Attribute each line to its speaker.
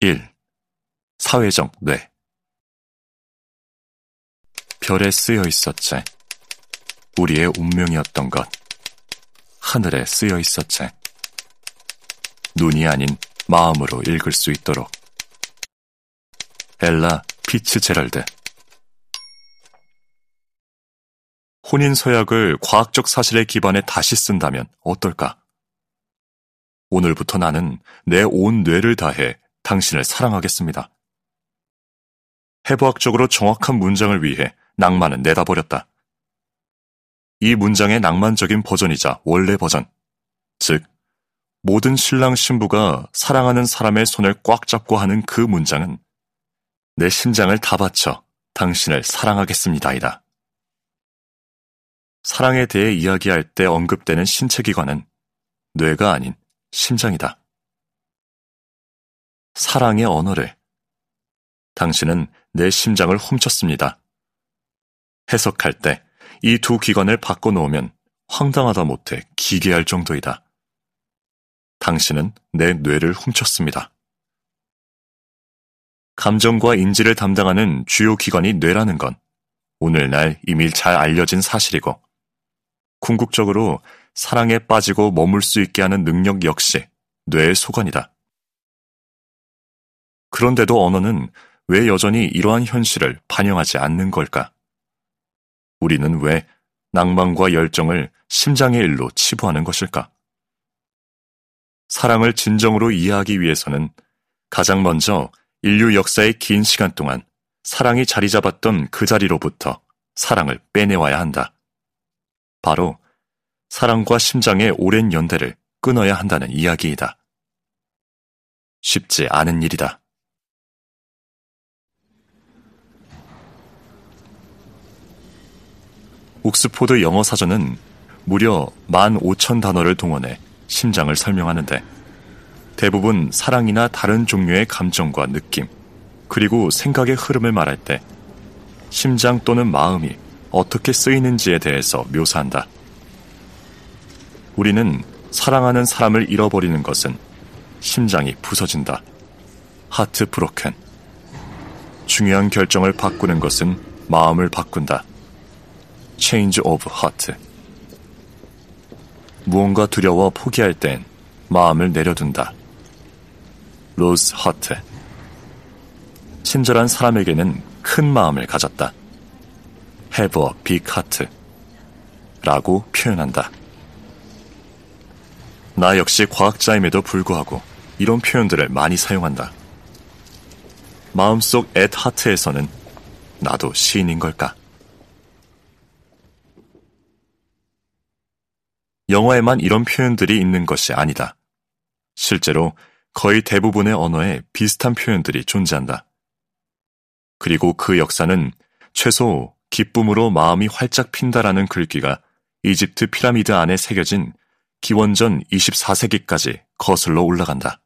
Speaker 1: 1. 사회적 뇌 별에 쓰여 있었지. 우리의 운명이었던 것. 하늘에 쓰여 있었지. 눈이 아닌 마음으로 읽을 수 있도록. 엘라 피츠 제럴드 혼인 서약을 과학적 사실에 기반해 다시 쓴다면 어떨까? 오늘부터 나는 내 온 뇌를 다해 당신을 사랑하겠습니다. 해부학적으로 정확한 문장을 위해 낭만은 내다버렸다. 이 문장의 낭만적인 버전이자 원래 버전, 즉 모든 신랑 신부가 사랑하는 사람의 손을 꽉 잡고 하는 그 문장은 내 심장을 다 바쳐 당신을 사랑하겠습니다이다. 사랑에 대해 이야기할 때 언급되는 신체기관은 뇌가 아닌 심장이다. 사랑의 언어를 당신은 내 심장을 훔쳤습니다. 해석할 때 이 두 기관을 바꿔놓으면 황당하다 못해 기괴할 정도이다. 당신은 내 뇌를 훔쳤습니다. 감정과 인지를 담당하는 주요 기관이 뇌라는 건 오늘날 이미 잘 알려진 사실이고 궁극적으로 사랑에 빠지고 머물 수 있게 하는 능력 역시 뇌의 소관이다. 그런데도 언어는 왜 여전히 이러한 현실을 반영하지 않는 걸까? 우리는 왜 낭만과 열정을 심장의 일로 치부하는 것일까? 사랑을 진정으로 이해하기 위해서는 가장 먼저 인류 역사의 긴 시간 동안 사랑이 자리 잡았던 그 자리로부터 사랑을 빼내와야 한다. 바로 사랑과 심장의 오랜 연대를 끊어야 한다는 이야기이다. 쉽지 않은 일이다. 옥스포드 영어 사전은 무려 15,000 단어를 동원해 심장을 설명하는데 대부분 사랑이나 다른 종류의 감정과 느낌, 그리고 생각의 흐름을 말할 때 심장 또는 마음이 어떻게 쓰이는지에 대해서 묘사한다. 우리는 사랑하는 사람을 잃어버리는 것은 심장이 부서진다. 하트 브로큰. 중요한 결정을 바꾸는 것은 마음을 바꾼다. Change of heart. 무언가 두려워 포기할 땐 마음을 내려둔다. lose heart. 친절한 사람에게는 큰 마음을 가졌다. have a big heart. 라고 표현한다. 나 역시 과학자임에도 불구하고 이런 표현들을 많이 사용한다. 마음속 at heart에서는 나도 시인인 걸까? 영어에만 이런 표현들이 있는 것이 아니다. 실제로 거의 대부분의 언어에 비슷한 표현들이 존재한다. 그리고 그 역사는 최소 기쁨으로 마음이 활짝 핀다라는 글귀가 이집트 피라미드 안에 새겨진 기원전 24세기까지 거슬러 올라간다.